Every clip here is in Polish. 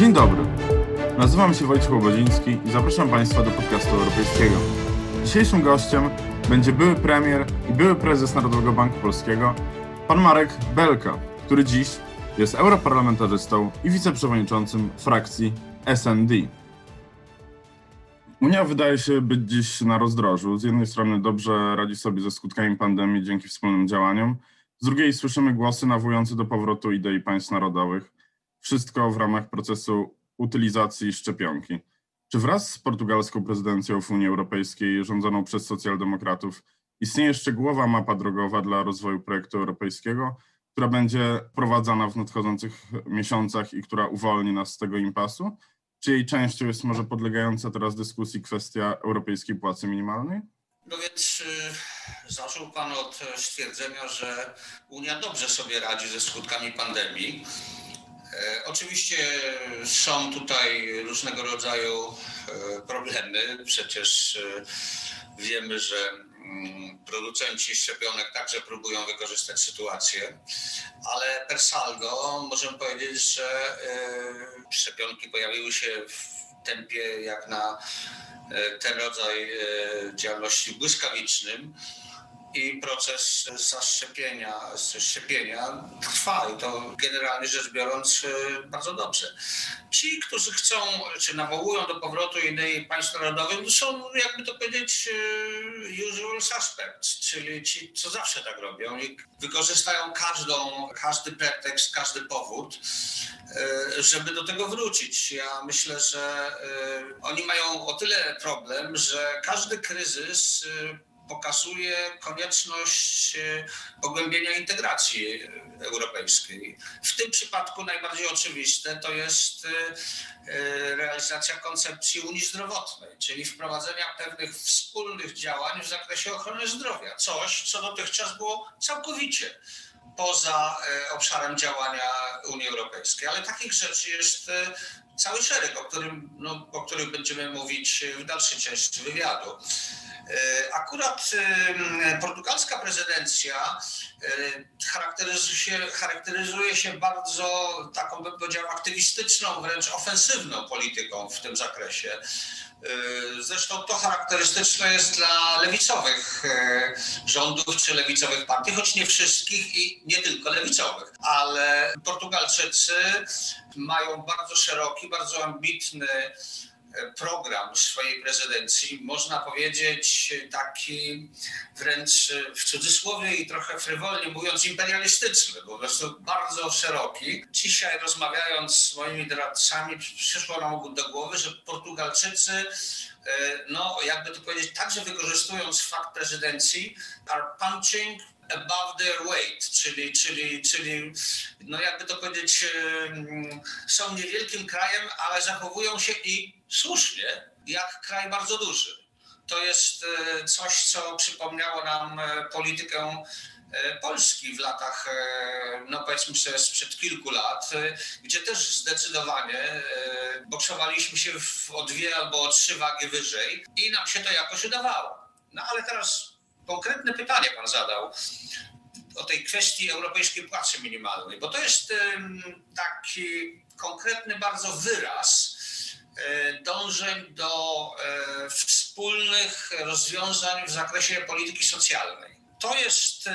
Dzień dobry. Nazywam się Wojciech Łobodziński i zapraszam Państwa do podcastu europejskiego. Dzisiejszym gościem będzie były premier i były prezes Narodowego Banku Polskiego, pan Marek Belka, który dziś jest europarlamentarzystą i wiceprzewodniczącym frakcji SND. Unia wydaje się być dziś na rozdrożu. Z jednej strony dobrze radzi sobie ze skutkami pandemii dzięki wspólnym działaniom, z drugiej słyszymy głosy nawołujące do powrotu idei państw narodowych. Wszystko w ramach procesu utylizacji szczepionki. Czy wraz z portugalską prezydencją w Unii Europejskiej rządzoną przez socjaldemokratów istnieje szczegółowa mapa drogowa dla rozwoju projektu europejskiego, która będzie prowadzona w nadchodzących miesiącach i która uwolni nas z tego impasu? Czy jej częścią jest może podlegająca teraz dyskusji kwestia europejskiej płacy minimalnej? No więc y, zaczął Pan od stwierdzenia, że Unia dobrze sobie radzi ze skutkami pandemii. E, oczywiście są tutaj różnego rodzaju e, problemy. Przecież e, wiemy, że mm, producenci szczepionek także próbują wykorzystać sytuację, ale per saldo możemy powiedzieć, że szczepionki pojawiły się w tempie jak na ten rodzaj działalności błyskawicznym i proces zaszczepienia, szczepienia trwa i to generalnie rzecz biorąc e, bardzo dobrze. Ci, którzy chcą, czy nawołują do powrotu innej państw narodowych, są, jakby to powiedzieć, e, usual suspects, czyli ci, co zawsze tak robią i wykorzystają każdą, każdy pretekst, każdy powód, e, żeby do tego wrócić. Ja myślę, że oni mają o tyle problem, że każdy kryzys pokazuje konieczność e, pogłębienia integracji europejskiej. W tym przypadku najbardziej oczywiste to jest e, e, realizacja koncepcji Unii Zdrowotnej, czyli wprowadzenia pewnych wspólnych działań w zakresie ochrony zdrowia. Coś, co dotychczas było całkowicie poza obszarem działania Unii Europejskiej. Ale takich rzeczy jest cały szereg, o którym, no, o których będziemy mówić w dalszej części wywiadu. E, akurat portugalska prezydencja e, charakteryzuje się, charakteryzuje się bardzo taką, bym powiedział, aktywistyczną, wręcz ofensywną polityką w tym zakresie. E, zresztą to charakterystyczne jest dla lewicowych rządów czy lewicowych partii, choć nie wszystkich i nie tylko lewicowych. Ale Portugalczycy mają bardzo szeroki, bardzo ambitny program swojej prezydencji, można powiedzieć taki wręcz w cudzysłowie i trochę frywolnie mówiąc imperialistyczny, po prostu bardzo szeroki. Dzisiaj rozmawiając z moimi doradcami przyszło nam do głowy, że Portugalczycy e, no jakby to powiedzieć, także wykorzystując fakt prezydencji, are punching above their weight, czyli, czyli, czyli no jakby to powiedzieć, są niewielkim krajem, ale zachowują się i słusznie, jak kraj bardzo duży. To jest e, coś, co przypomniało nam e, politykę e, Polski w latach, no powiedzmy sobie sprzed kilku lat, gdzie też zdecydowanie boksowaliśmy się o dwie albo o trzy wagi wyżej i nam się to jakoś udawało. No ale teraz konkretne pytanie pan zadał o tej kwestii europejskiej płacy minimalnej, bo to jest taki konkretny bardzo wyraz dążeń do e, wspólnych rozwiązań w zakresie polityki socjalnej. To jest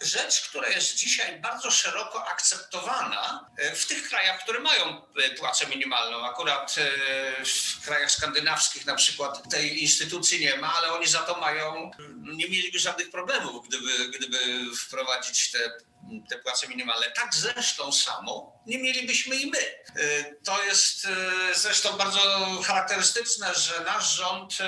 rzecz, która jest dzisiaj bardzo szeroko akceptowana e, w tych krajach, które mają e, płacę minimalną. Akurat e, w krajach skandynawskich na przykład tej instytucji nie ma, ale oni za to mają, nie mieliby żadnych problemów, gdyby, gdyby wprowadzić te te płace minimalne. Tak zresztą samo nie mielibyśmy i my. To jest zresztą bardzo charakterystyczne, że nasz rząd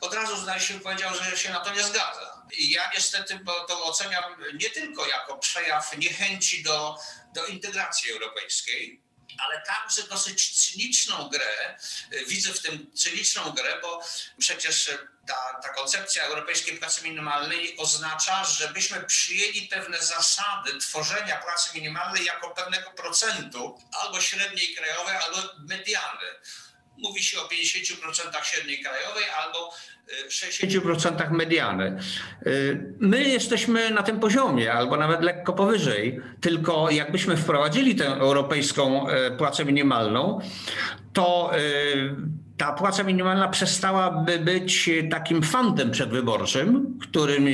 od razu zdaje się powiedział, że się na to nie zgadza. Ja niestety bo to oceniam nie tylko jako przejaw niechęci do, do integracji europejskiej, ale także dosyć cyniczną grę. Widzę w tym cyniczną grę, bo przecież ta, ta koncepcja europejskiej płacy minimalnej oznacza, żebyśmy przyjęli pewne zasady tworzenia płacy minimalnej jako pewnego procentu albo średniej krajowej, albo mediany mówi się o 50% średniej krajowej albo 60% mediany. Y, my jesteśmy na tym poziomie, albo nawet lekko powyżej. Tylko jakbyśmy wprowadzili tę europejską e, płacę minimalną, to y, ta płaca minimalna przestałaby być takim fantem przedwyborczym, którym,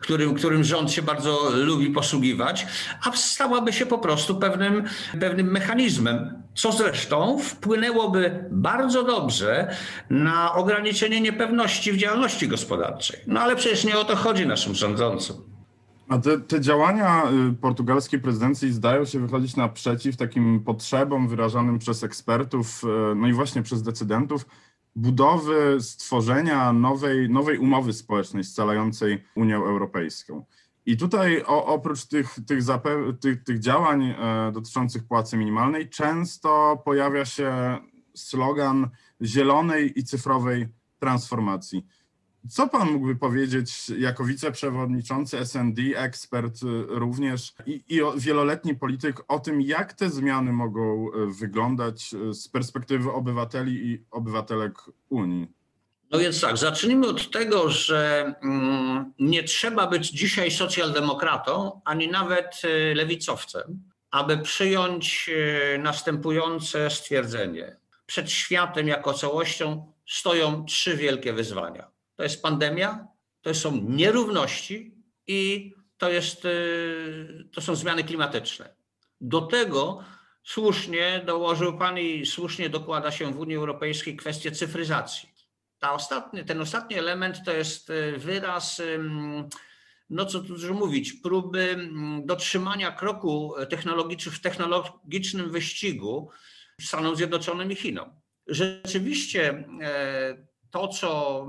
którym, którym rząd się bardzo lubi posługiwać, a stałaby się po prostu pewnym, pewnym mechanizmem, co zresztą wpłynęłoby bardzo dobrze na ograniczenie niepewności w działalności gospodarczej. No ale przecież nie o to chodzi naszym rządzącym. A te, te, działania y, portugalskiej prezydencji zdają się wychodzić naprzeciw takim potrzebom wyrażanym przez ekspertów, y, no i właśnie przez decydentów, budowy, stworzenia nowej, nowej umowy społecznej scalającej Unię Europejską. I tutaj o, oprócz tych, tych, tych, tych działań e, dotyczących płacy minimalnej, często pojawia się slogan zielonej i cyfrowej transformacji. Co pan mógłby powiedzieć jako wiceprzewodniczący SND, ekspert y, również i, i wieloletni polityk o tym, jak te zmiany mogą y, wyglądać y, z perspektywy obywateli i obywatelek Unii? No więc tak, zacznijmy od tego, że mm, nie trzeba być dzisiaj socjaldemokratą, ani nawet lewicowcem, aby przyjąć następujące stwierdzenie. Przed światem jako całością stoją trzy wielkie wyzwania to jest pandemia, to są nierówności i to, jest, y, to są zmiany klimatyczne. Do tego słusznie dołożył Pan i słusznie dokłada się w Unii Europejskiej kwestię cyfryzacji. Ta ostatni, ten ostatni element to jest y, wyraz, no co tu dużo mówić, próby dotrzymania kroku technologicznym w technologicznym wyścigu Stanom Zjednoczonym i Chinom. Rzeczywiście e, to, co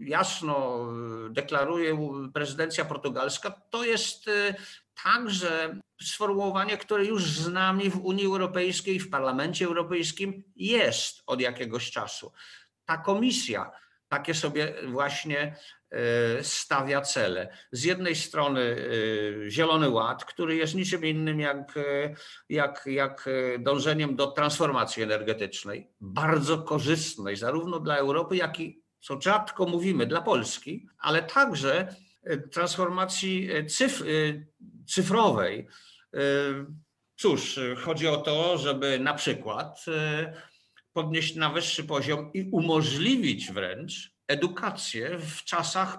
jasno deklaruje prezydencja portugalska, to jest y, także sformułowanie, które już z nami w Unii Europejskiej, w Parlamencie Europejskim jest od jakiegoś czasu. Ta komisja takie sobie właśnie y, stawia cele. Z jednej strony y, Zielony Ład, który jest niczym innym jak, jak, jak dążeniem do transformacji energetycznej, bardzo korzystnej zarówno dla Europy, jak i co rzadko mówimy, dla Polski, ale także e, transformacji e, cyf e, cyfrowej. Cóż, chodzi o to, żeby na przykład podnieść na wyższy poziom i umożliwić wręcz edukację w czasach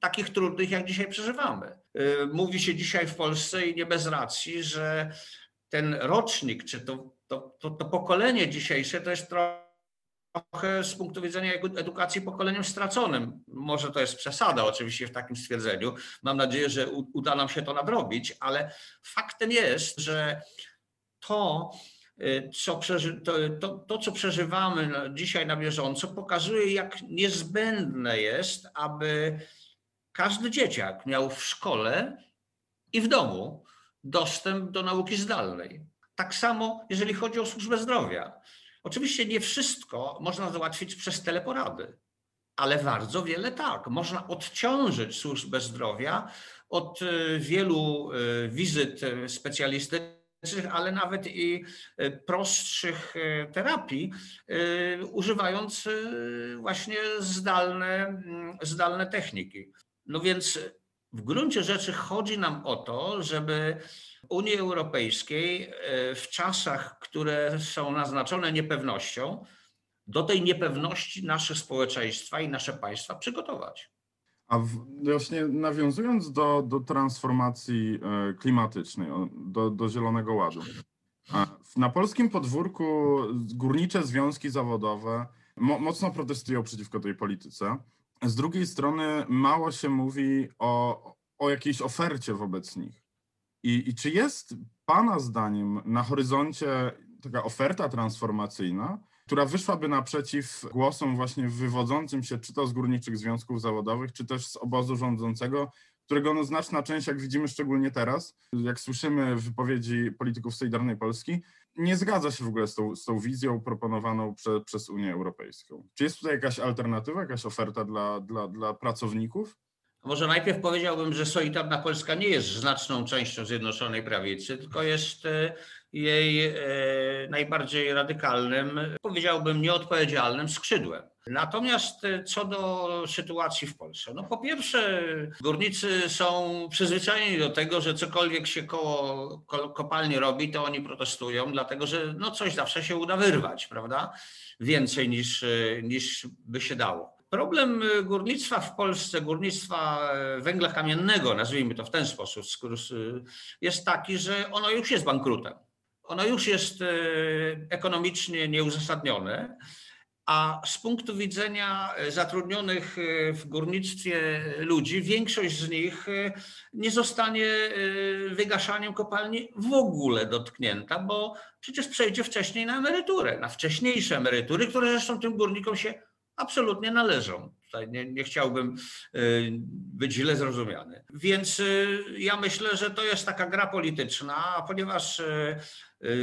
takich trudnych, jak dzisiaj przeżywamy. Mówi się dzisiaj w Polsce i nie bez racji, że ten rocznik, czy to, to, to, to pokolenie dzisiejsze to jest trochę z punktu widzenia edukacji pokoleniem straconym. Może to jest przesada oczywiście w takim stwierdzeniu. Mam nadzieję, że uda nam się to nadrobić, ale faktem jest, że to, y, co, przeży, to, to, to, co przeżywamy dzisiaj na bieżąco, pokazuje, jak niezbędne jest, aby każdy dzieciak miał w szkole i w domu dostęp do nauki zdalnej. Tak samo, jeżeli chodzi o służbę zdrowia. Oczywiście nie wszystko można załatwić przez teleporady, ale bardzo wiele tak. Można odciążyć służbę zdrowia od y, wielu y, wizyt y, specjalistycznych, ale nawet i prostszych terapii, używając właśnie zdalne, mm, zdalne techniki. No więc w gruncie rzeczy chodzi nam o to, żeby Unii Europejskiej e, w czasach, które są naznaczone niepewnością, do tej niepewności nasze społeczeństwa i nasze państwa przygotować. A właśnie nawiązując do, do transformacji e, klimatycznej, do, do Zielonego Ładu. Na polskim podwórku górnicze związki zawodowe mocno protestują przeciwko tej polityce. Z drugiej strony mało się mówi o, o jakiejś ofercie wobec nich. I, I czy jest Pana zdaniem na horyzoncie taka oferta transformacyjna, która wyszłaby naprzeciw głosom właśnie wywodzącym się czy to z górniczych związków zawodowych, czy też z obozu rządzącego, którego no znaczna część, jak widzimy szczególnie teraz, jak słyszymy wypowiedzi polityków Solidarnej Polski, nie zgadza się w ogóle z tą, z tą wizją proponowaną prze, przez Unię Europejską. Czy jest tutaj jakaś alternatywa, jakaś oferta dla, dla, dla pracowników? Może najpierw powiedziałbym, że Solidarna Polska nie jest znaczną częścią Zjednoczonej Prawicy, tylko jest e, jej e, najbardziej radykalnym, powiedziałbym nieodpowiedzialnym skrzydłem. Natomiast e, co do sytuacji w Polsce, no po pierwsze, górnicy są przyzwyczajeni do tego, że cokolwiek się koło kopalni robi, to oni protestują, dlatego że no coś zawsze się uda wyrwać, prawda? Więcej niż, niż by się dało. Problem górnictwa w Polsce, górnictwa e, węgla kamiennego, nazwijmy to w ten sposób, jest taki, że ono już jest bankrutem. Ono już jest e, ekonomicznie nieuzasadnione, a z punktu widzenia e, zatrudnionych w górnictwie ludzi, większość z nich nie zostanie wygaszaniem kopalni w ogóle dotknięta, bo przecież przejdzie wcześniej na emeryturę, na wcześniejsze emerytury, które zresztą tym górnikom się absolutnie należą. Tutaj nie, nie, chciałbym być źle zrozumiany. Więc ja myślę, że to jest taka gra polityczna, ponieważ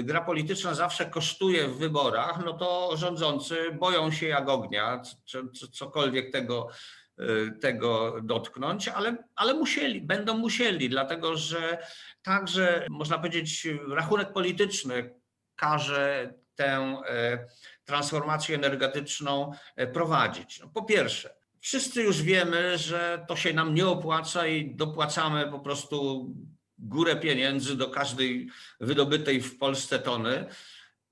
gra polityczna zawsze kosztuje w wyborach, no to rządzący boją się jak ognia, cokolwiek tego, tego dotknąć, ale, ale musieli, będą musieli, dlatego że także, można powiedzieć, rachunek polityczny każe tę transformację energetyczną e, prowadzić? No, po pierwsze, wszyscy już wiemy, że to się nam nie opłaca i dopłacamy po prostu górę pieniędzy do każdej wydobytej w Polsce tony.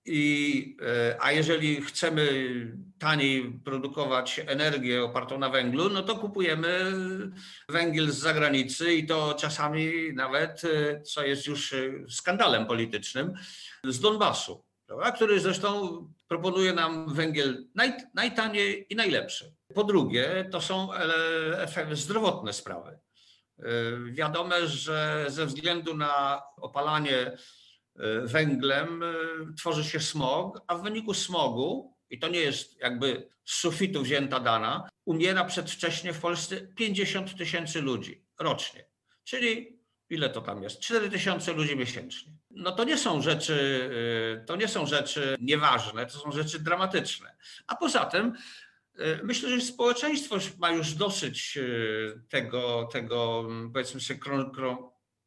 I, e, a jeżeli chcemy taniej produkować energię opartą na węglu, no to kupujemy węgiel z zagranicy i to czasami nawet, e, co jest już skandalem politycznym, z Donbasu prawda? który zresztą proponuje nam węgiel naj, najtaniej i najlepszy. Po drugie, to są zdrowotne sprawy. E, wiadome, że ze względu na opalanie e, węglem e, tworzy się smog, a w wyniku smogu, i to nie jest jakby z sufitu wzięta dana, umiera przedwcześnie w Polsce 50 tysięcy ludzi rocznie. Czyli ile to tam jest? 4 tysiące ludzi miesięcznie no to nie są rzeczy, to nie są rzeczy nieważne, to są rzeczy dramatyczne. A poza tym myślę, że społeczeństwo ma już dosyć y, tego, tego powiedzmy sobie,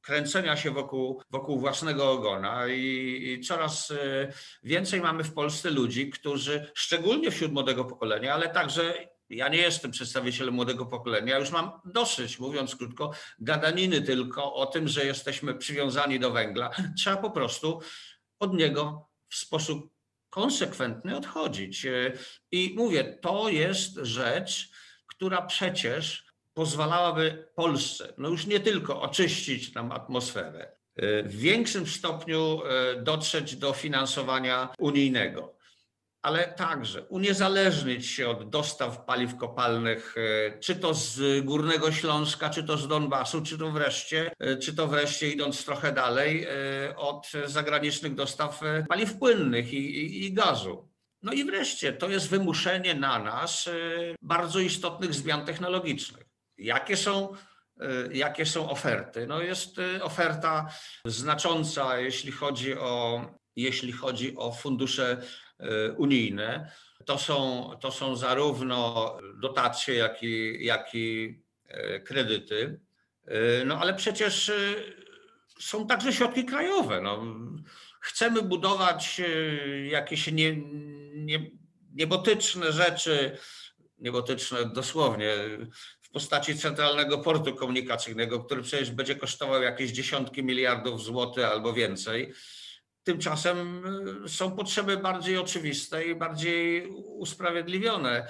kręcenia się wokół, wokół własnego ogona I, i coraz więcej mamy w Polsce ludzi, którzy szczególnie wśród młodego pokolenia, ale także ja nie jestem przedstawicielem młodego pokolenia, już mam dosyć, mówiąc krótko, gadaniny tylko o tym, że jesteśmy przywiązani do węgla. Trzeba po prostu od niego w sposób konsekwentny odchodzić. I mówię, to jest rzecz, która przecież pozwalałaby Polsce, no już nie tylko oczyścić nam atmosferę, w większym stopniu e, dotrzeć do finansowania unijnego ale także uniezależnić się od dostaw paliw kopalnych, e, czy to z Górnego Śląska, czy to z Donbasu, czy to wreszcie, e, czy to wreszcie idąc trochę dalej, e, od zagranicznych dostaw paliw płynnych i, i, i gazu. No i wreszcie to jest wymuszenie na nas bardzo istotnych zmian technologicznych. Jakie są jakie są oferty. No jest oferta znacząca, jeśli chodzi o, jeśli chodzi o fundusze unijne. To są, to są zarówno dotacje, jak i, jak i e, kredyty. E, no ale przecież są także środki krajowe. No, chcemy budować jakieś nie, nie, niebotyczne rzeczy, niebotyczne dosłownie, w postaci centralnego portu komunikacyjnego, który przecież będzie kosztował jakieś dziesiątki miliardów złotych albo więcej. Tymczasem y, są potrzeby bardziej oczywiste i bardziej usprawiedliwione,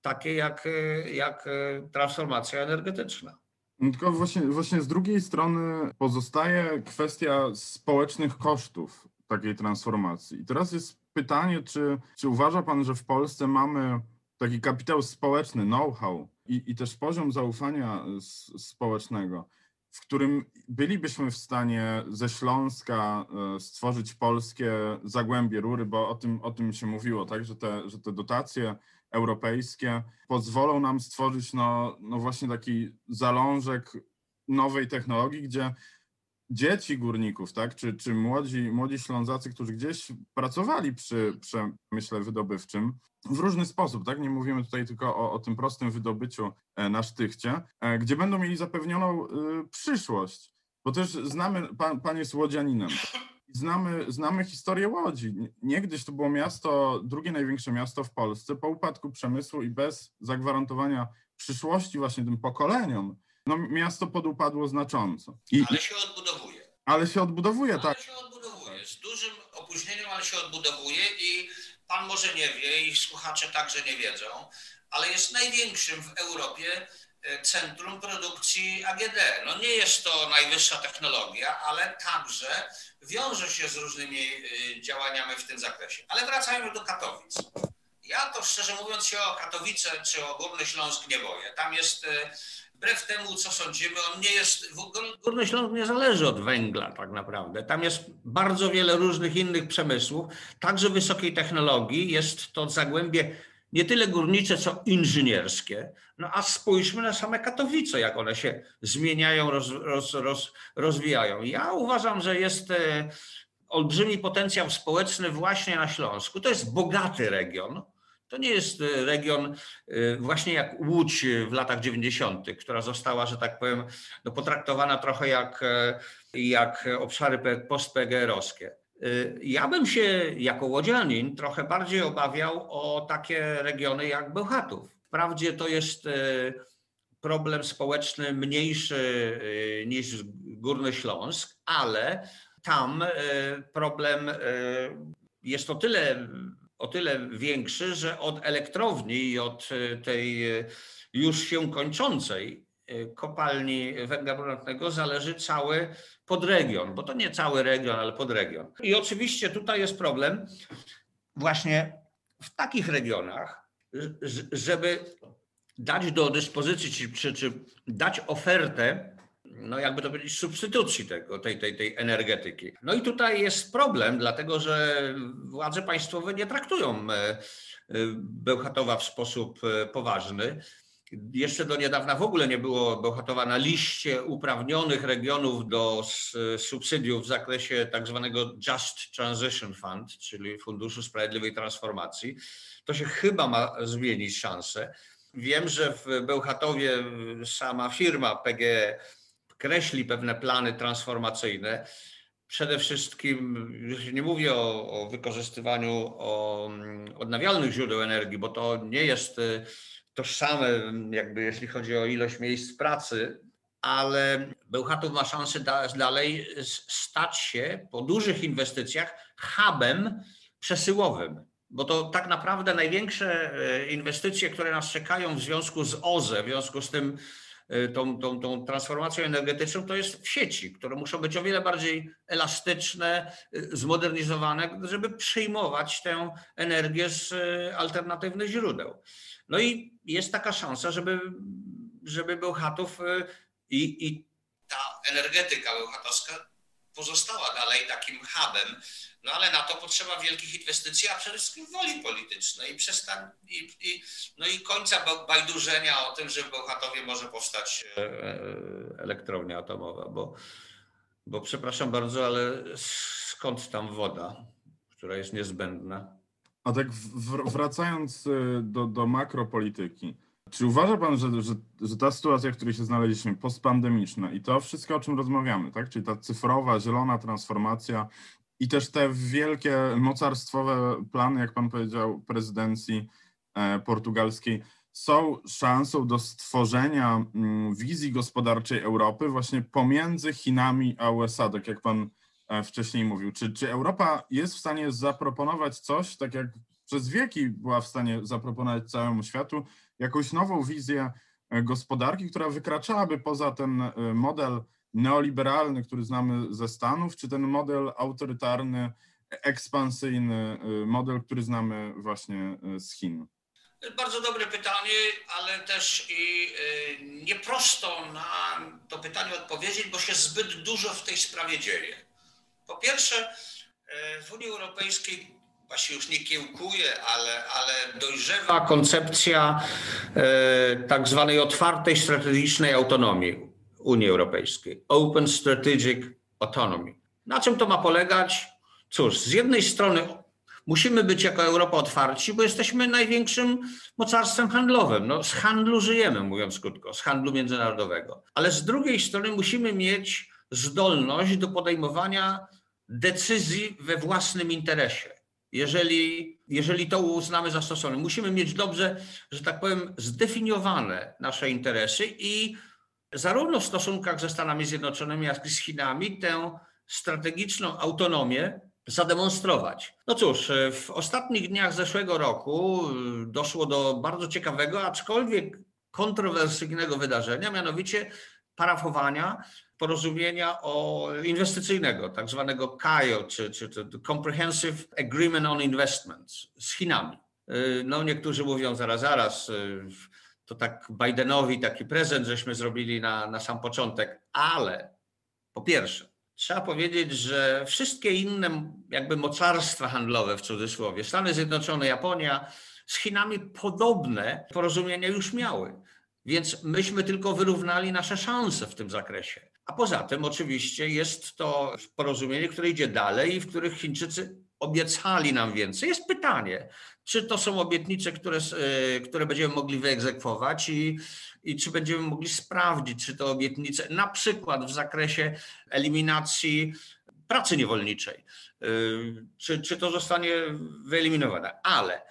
takie jak, y, jak y, transformacja energetyczna. No tylko właśnie, właśnie z drugiej strony pozostaje kwestia społecznych kosztów takiej transformacji. I teraz jest pytanie, czy, czy uważa Pan, że w Polsce mamy taki kapitał społeczny, know-how i, i też poziom zaufania społecznego, w którym bylibyśmy w stanie ze Śląska e, stworzyć polskie zagłębie rury, bo o tym, o tym się mówiło, tak, że te, że te dotacje europejskie pozwolą nam stworzyć no, no właśnie taki zalążek nowej technologii, gdzie dzieci górników, tak, czy, czy młodzi, młodzi Ślązacy, którzy gdzieś pracowali przy przemyśle wydobywczym w różny sposób, tak, nie mówimy tutaj tylko o, o tym prostym wydobyciu e, na sztychcie, e, gdzie będą mieli zapewnioną y, przyszłość, bo też znamy, pan, pan jest łodzianinem, znamy, znamy historię Łodzi. Niegdyś to było miasto, drugie największe miasto w Polsce, po upadku przemysłu i bez zagwarantowania przyszłości właśnie tym pokoleniom, no miasto podupadło znacząco. I, ale się odbudowuje. Ale się odbudowuje, ale tak. Ale się odbudowuje. Z dużym opóźnieniem, ale się odbudowuje i pan może nie wie i słuchacze także nie wiedzą, ale jest największym w Europie e, centrum produkcji AGD. No nie jest to najwyższa technologia, ale także wiąże się z różnymi e, działaniami w tym zakresie. Ale wracajmy do Katowic. Ja to szczerze mówiąc się o Katowice czy o Górny Śląsk nie boję. Tam jest e, wbrew temu, co sądzimy, on nie jest. Górny Śląsk nie zależy od węgla, tak naprawdę. Tam jest bardzo wiele różnych innych przemysłów, także wysokiej technologii. Jest to zagłębie nie tyle górnicze, co inżynierskie. No a spójrzmy na same Katowice, jak one się zmieniają, roz, roz, roz, rozwijają. Ja uważam, że jest e, olbrzymi potencjał społeczny właśnie na Śląsku. To jest bogaty region to nie jest e, region e, właśnie jak Łódź w latach 90., która została, że tak powiem, no potraktowana trochę jak, e, jak obszary post-PGR-owskie. Ja bym się jako łodzianin trochę bardziej obawiał o takie regiony jak Bełchatów. Wprawdzie to jest problem społeczny mniejszy niż Górny Śląsk, ale tam problem jest o tyle o tyle większy, że od elektrowni i od e, tej e, już się kończącej e, kopalni węgla brunatnego zależy cały podregion, bo to nie cały region, ale podregion. I oczywiście tutaj jest problem właśnie w takich regionach, żeby dać do dyspozycji, czy, czy, dać ofertę no jakby to powiedzieć, substytucji tego, tej, tej, tej energetyki. No i tutaj jest problem, dlatego że władze państwowe nie traktują e, e, Bełchatowa w sposób e, poważny. Jeszcze do niedawna w ogóle nie było Bełchatowa na liście uprawnionych regionów do subsydiów w zakresie tak zwanego Just Transition Fund, czyli Funduszu Sprawiedliwej Transformacji. To się chyba ma zmienić szanse. Wiem, że w Bełchatowie sama firma PGE kreśli pewne plany transformacyjne. Przede wszystkim, już nie mówię o, o wykorzystywaniu o, mm, odnawialnych źródeł energii, bo to nie jest y, tożsame, jakby jeśli chodzi o ilość miejsc pracy, ale Bełchatów ma szansę da, dalej stać się po dużych inwestycjach hubem przesyłowym. Bo to tak naprawdę największe y, inwestycje, które nas czekają w związku z OZE, w związku z tym Y, tą, tą, tą transformacją energetyczną, to jest w sieci, które muszą być o wiele bardziej elastyczne, y, zmodernizowane, żeby przyjmować tę energię z y, alternatywnych źródeł. No i jest taka szansa, żeby, żeby Bełchatów i, i ta energetyka bełchatowska pozostała dalej takim hubem. No ale na to potrzeba wielkich inwestycji, a przede wszystkim woli politycznej. I, przestań, i, i, no i końca bajdurzenia o tym, że w Bełchatowie może powstać e, e, elektrownia atomowa, bo, bo przepraszam bardzo, ale skąd tam woda, która jest niezbędna? A tak wracając e, do, do makropolityki, czy uważa Pan, że, że, że ta sytuacja, w której się znaleźliśmy, postpandemiczna i to wszystko, o czym rozmawiamy, tak? czyli ta cyfrowa, zielona transformacja, i też te wielkie mocarstwowe plany, jak pan powiedział, prezydencji e, portugalskiej są szansą do stworzenia mm, wizji gospodarczej Europy właśnie pomiędzy Chinami a USA, tak jak pan e, wcześniej mówił. Czy, czy Europa jest w stanie zaproponować coś, tak jak przez wieki była w stanie zaproponować całemu światu, jakąś nową wizję e, gospodarki, która wykraczałaby poza ten model neoliberalny, który znamy ze Stanów, czy ten model autorytarny, ekspansyjny, y, model, który znamy właśnie z Chin? Bardzo dobre pytanie, ale też i nieprosto na to pytanie odpowiedzieć, bo się zbyt dużo w tej sprawie dzieje. Po pierwsze, w Unii Europejskiej właśnie już nie kiełkuje, ale, ale dojrzewa koncepcja tak zwanej otwartej strategicznej autonomii. Unii Europejskiej. Open Strategic autonomy. Na czym to ma polegać? Cóż, z jednej strony musimy być jako Europa otwarci, bo jesteśmy największym mocarstwem handlowym. No, z handlu żyjemy, mówiąc krótko, z handlu międzynarodowego. Ale z drugiej strony musimy mieć zdolność do podejmowania decyzji we własnym interesie. Jeżeli, jeżeli to uznamy za stosowne, musimy mieć dobrze, że tak powiem, zdefiniowane nasze interesy i zarówno w stosunkach ze Stanami Zjednoczonymi, jak i z Chinami tę strategiczną autonomię zademonstrować. No cóż, w ostatnich dniach zeszłego roku doszło do bardzo ciekawego, aczkolwiek kontrowersyjnego wydarzenia, mianowicie parafowania porozumienia o inwestycyjnego, tak zwanego CAIO, czy, czy, Comprehensive Agreement on Investments z Chinami. No niektórzy mówią zaraz, zaraz, to tak Bidenowi taki prezent żeśmy zrobili na, na sam początek, ale po pierwsze, trzeba powiedzieć, że wszystkie inne jakby mocarstwa handlowe w cudzysłowie, Stany Zjednoczone, Japonia, z Chinami podobne porozumienia już miały. Więc myśmy tylko wyrównali nasze szanse w tym zakresie. A poza tym oczywiście jest to porozumienie, które idzie dalej i w których Chińczycy obiecali nam więcej. Jest pytanie, czy to są obietnice, które, e, które będziemy mogli wyegzekwować i, i czy będziemy mogli sprawdzić, czy te obietnice, na przykład w zakresie eliminacji pracy niewolniczej, e, czy, czy to zostanie wyeliminowane. Ale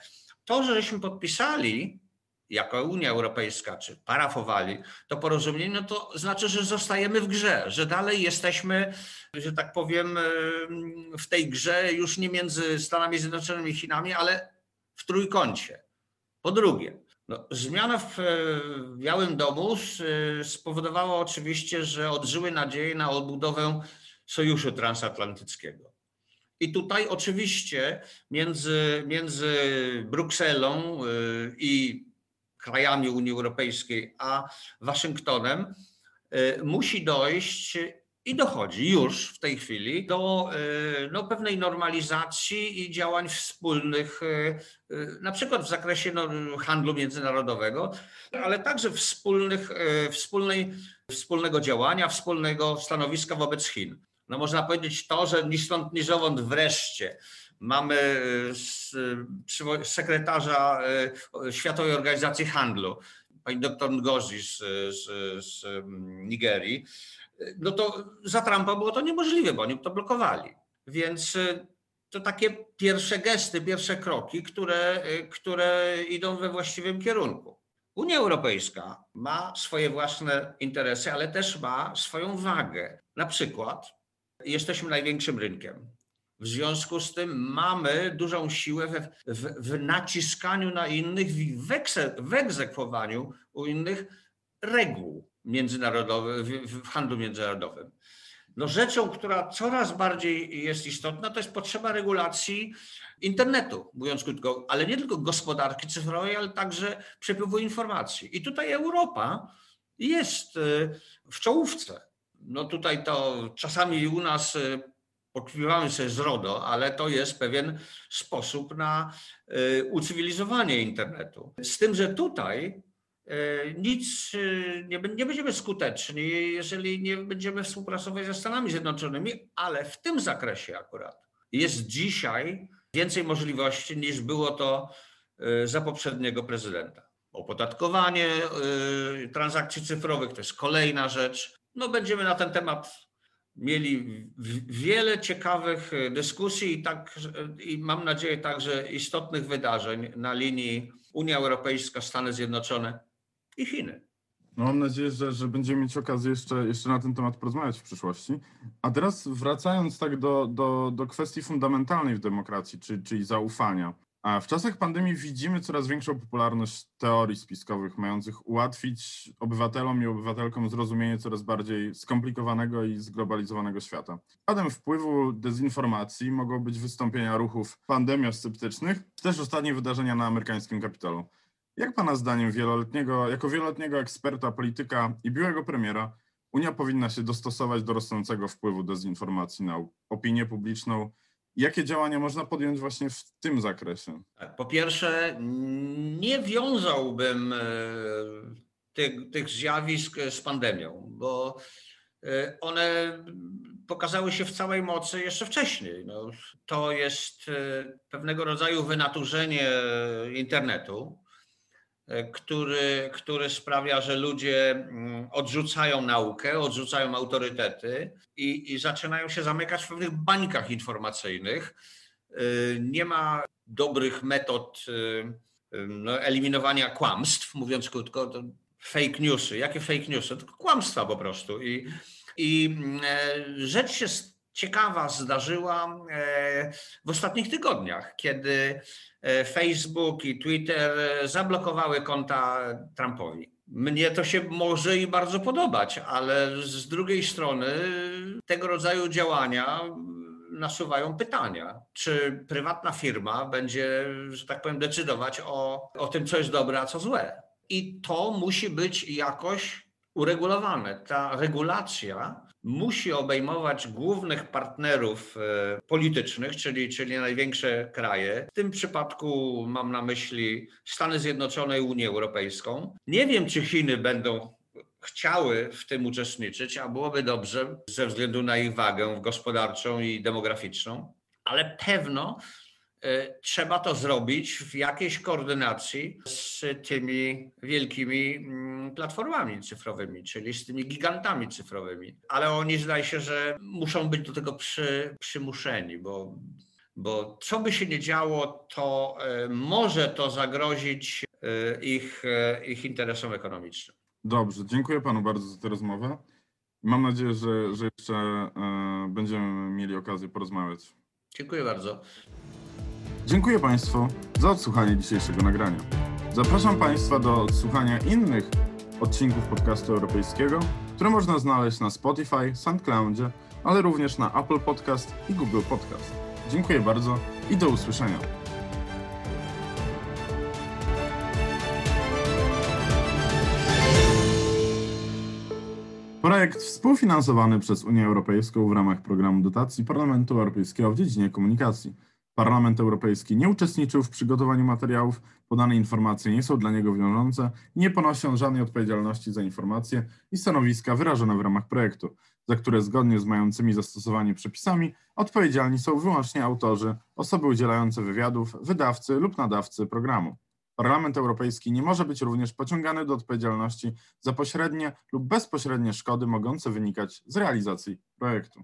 to, żeśmy podpisali jako Unia Europejska, czy parafowali to porozumienie, no to znaczy, że zostajemy w grze, że dalej jesteśmy, że tak powiem, w tej grze już nie między Stanami Zjednoczonymi i Chinami, ale w trójkącie. Po drugie, no, zmiana w Białym Domu spowodowała oczywiście, że odżyły nadzieje na odbudowę Sojuszu Transatlantyckiego. I tutaj oczywiście między, między Brukselą y, i krajami Unii Europejskiej a Waszyngtonem y, musi dojść i dochodzi już w tej chwili do y, no, pewnej normalizacji i działań wspólnych, y, na przykład w zakresie no, handlu międzynarodowego, ale także wspólnych, wspólnej, wspólnego działania, wspólnego stanowiska wobec Chin. No można powiedzieć to, że ni stąd, ni zowąd wreszcie mamy e, sekretarza e, Światowej Organizacji Handlu, pani doktor Ngozi z, z, z Nigerii, no to za Trumpa było to niemożliwe, bo oni to blokowali. Więc to takie pierwsze gesty, pierwsze kroki, które, które idą we właściwym kierunku. Unia Europejska ma swoje własne interesy, ale też ma swoją wagę. Na przykład jesteśmy największym rynkiem. W związku z tym mamy dużą siłę w, w, w naciskaniu na innych, w, w egzekwowaniu u innych reguł międzynarodowych, w, w handlu międzynarodowym. No rzeczą, która coraz bardziej jest istotna, to jest potrzeba regulacji internetu, mówiąc krótko, ale nie tylko gospodarki cyfrowej, ale także przepływu informacji. I tutaj Europa jest y, w czołówce. No tutaj to czasami u nas y, pokpiwamy sobie z RODO, ale to jest pewien sposób na y, ucywilizowanie internetu. Z tym, że tutaj y, nic y, nie, nie będziemy skuteczni, jeżeli nie będziemy współpracować ze Stanami Zjednoczonymi, ale w tym zakresie akurat jest dzisiaj więcej możliwości niż było to za poprzedniego prezydenta. Opodatkowanie transakcji cyfrowych to jest kolejna rzecz. No będziemy na ten temat mieli wiele ciekawych e, dyskusji i, tak, i mam nadzieję także istotnych wydarzeń na linii Unia Europejska, Stany Zjednoczone i Chiny. No mam nadzieję, że, że będziemy mieć okazję jeszcze, jeszcze na ten temat porozmawiać w przyszłości. A teraz wracając tak do, do, do kwestii fundamentalnej w demokracji, czyli, czyli zaufania. A w czasach pandemii widzimy coraz większą popularność teorii spiskowych, mających ułatwić obywatelom i obywatelkom zrozumienie coraz bardziej skomplikowanego i zglobalizowanego świata. Przykładem wpływu dezinformacji mogą być wystąpienia ruchów pandemiosceptycznych, czy też ostatnie wydarzenia na amerykańskim Kapitolu. Jak Pana zdaniem wieloletniego, jako wieloletniego eksperta, polityka i byłego premiera, Unia powinna się dostosować do rosnącego wpływu dezinformacji na opinię publiczną Jakie działania można podjąć właśnie w tym zakresie? Tak, po pierwsze, nie wiązałbym e, tych, tych zjawisk z pandemią, bo y, one pokazały się w całej mocy jeszcze wcześniej. No, to jest pewnego rodzaju wynaturzenie internetu, który, który sprawia, że ludzie mm, odrzucają naukę, odrzucają autorytety i, i zaczynają się zamykać w pewnych bańkach informacyjnych. Nie ma dobrych metod no, eliminowania kłamstw, mówiąc krótko, fake newsy. Jakie fake newsy? To kłamstwa po prostu. I, i e, rzecz się ciekawa zdarzyła e, w ostatnich tygodniach, kiedy e, Facebook i Twitter zablokowały konta Trumpowi. Mnie to się może i bardzo podobać, ale z drugiej strony tego rodzaju działania nasuwają pytania, czy prywatna firma będzie, że tak powiem, decydować o, o tym, co jest dobre, a co złe. I to musi być jakoś uregulowane. Ta regulacja musi obejmować głównych partnerów e, politycznych, czyli, czyli największe kraje. W tym przypadku mam na myśli Stany Zjednoczone i Unię Europejską. Nie wiem, czy Chiny będą chciały w tym uczestniczyć, a byłoby dobrze ze względu na ich wagę gospodarczą i demograficzną, ale pewno trzeba to zrobić w jakiejś koordynacji z tymi wielkimi mm, platformami cyfrowymi, czyli z tymi gigantami cyfrowymi. Ale oni zdaje się, że muszą być do tego przy, przymuszeni, bo, bo co by się nie działo, to y, może to zagrozić y, ich, ich interesom ekonomicznym. Dobrze, dziękuję panu bardzo za tę rozmowę. Mam nadzieję, że, że jeszcze e, będziemy mieli okazję porozmawiać. Dziękuję bardzo. Dziękuję Państwu za odsłuchanie dzisiejszego nagrania. Zapraszam Państwa do odsłuchania innych odcinków podcastu europejskiego, które można znaleźć na Spotify, SoundCloudzie, ale również na Apple Podcast i Google Podcast. Dziękuję bardzo i do usłyszenia. Projekt współfinansowany przez Unię Europejską w ramach programu dotacji Parlamentu Europejskiego w dziedzinie komunikacji. Parlament Europejski nie uczestniczył w przygotowaniu materiałów, podane informacje nie są dla niego wiążące i nie ponosi on żadnej odpowiedzialności za informacje i stanowiska wyrażone w ramach projektu, za które zgodnie z mającymi zastosowanie przepisami odpowiedzialni są wyłącznie autorzy, osoby udzielające wywiadów, wydawcy lub nadawcy programu. Parlament Europejski nie może być również pociągany do odpowiedzialności za pośrednie lub bezpośrednie szkody mogące wynikać z realizacji projektu.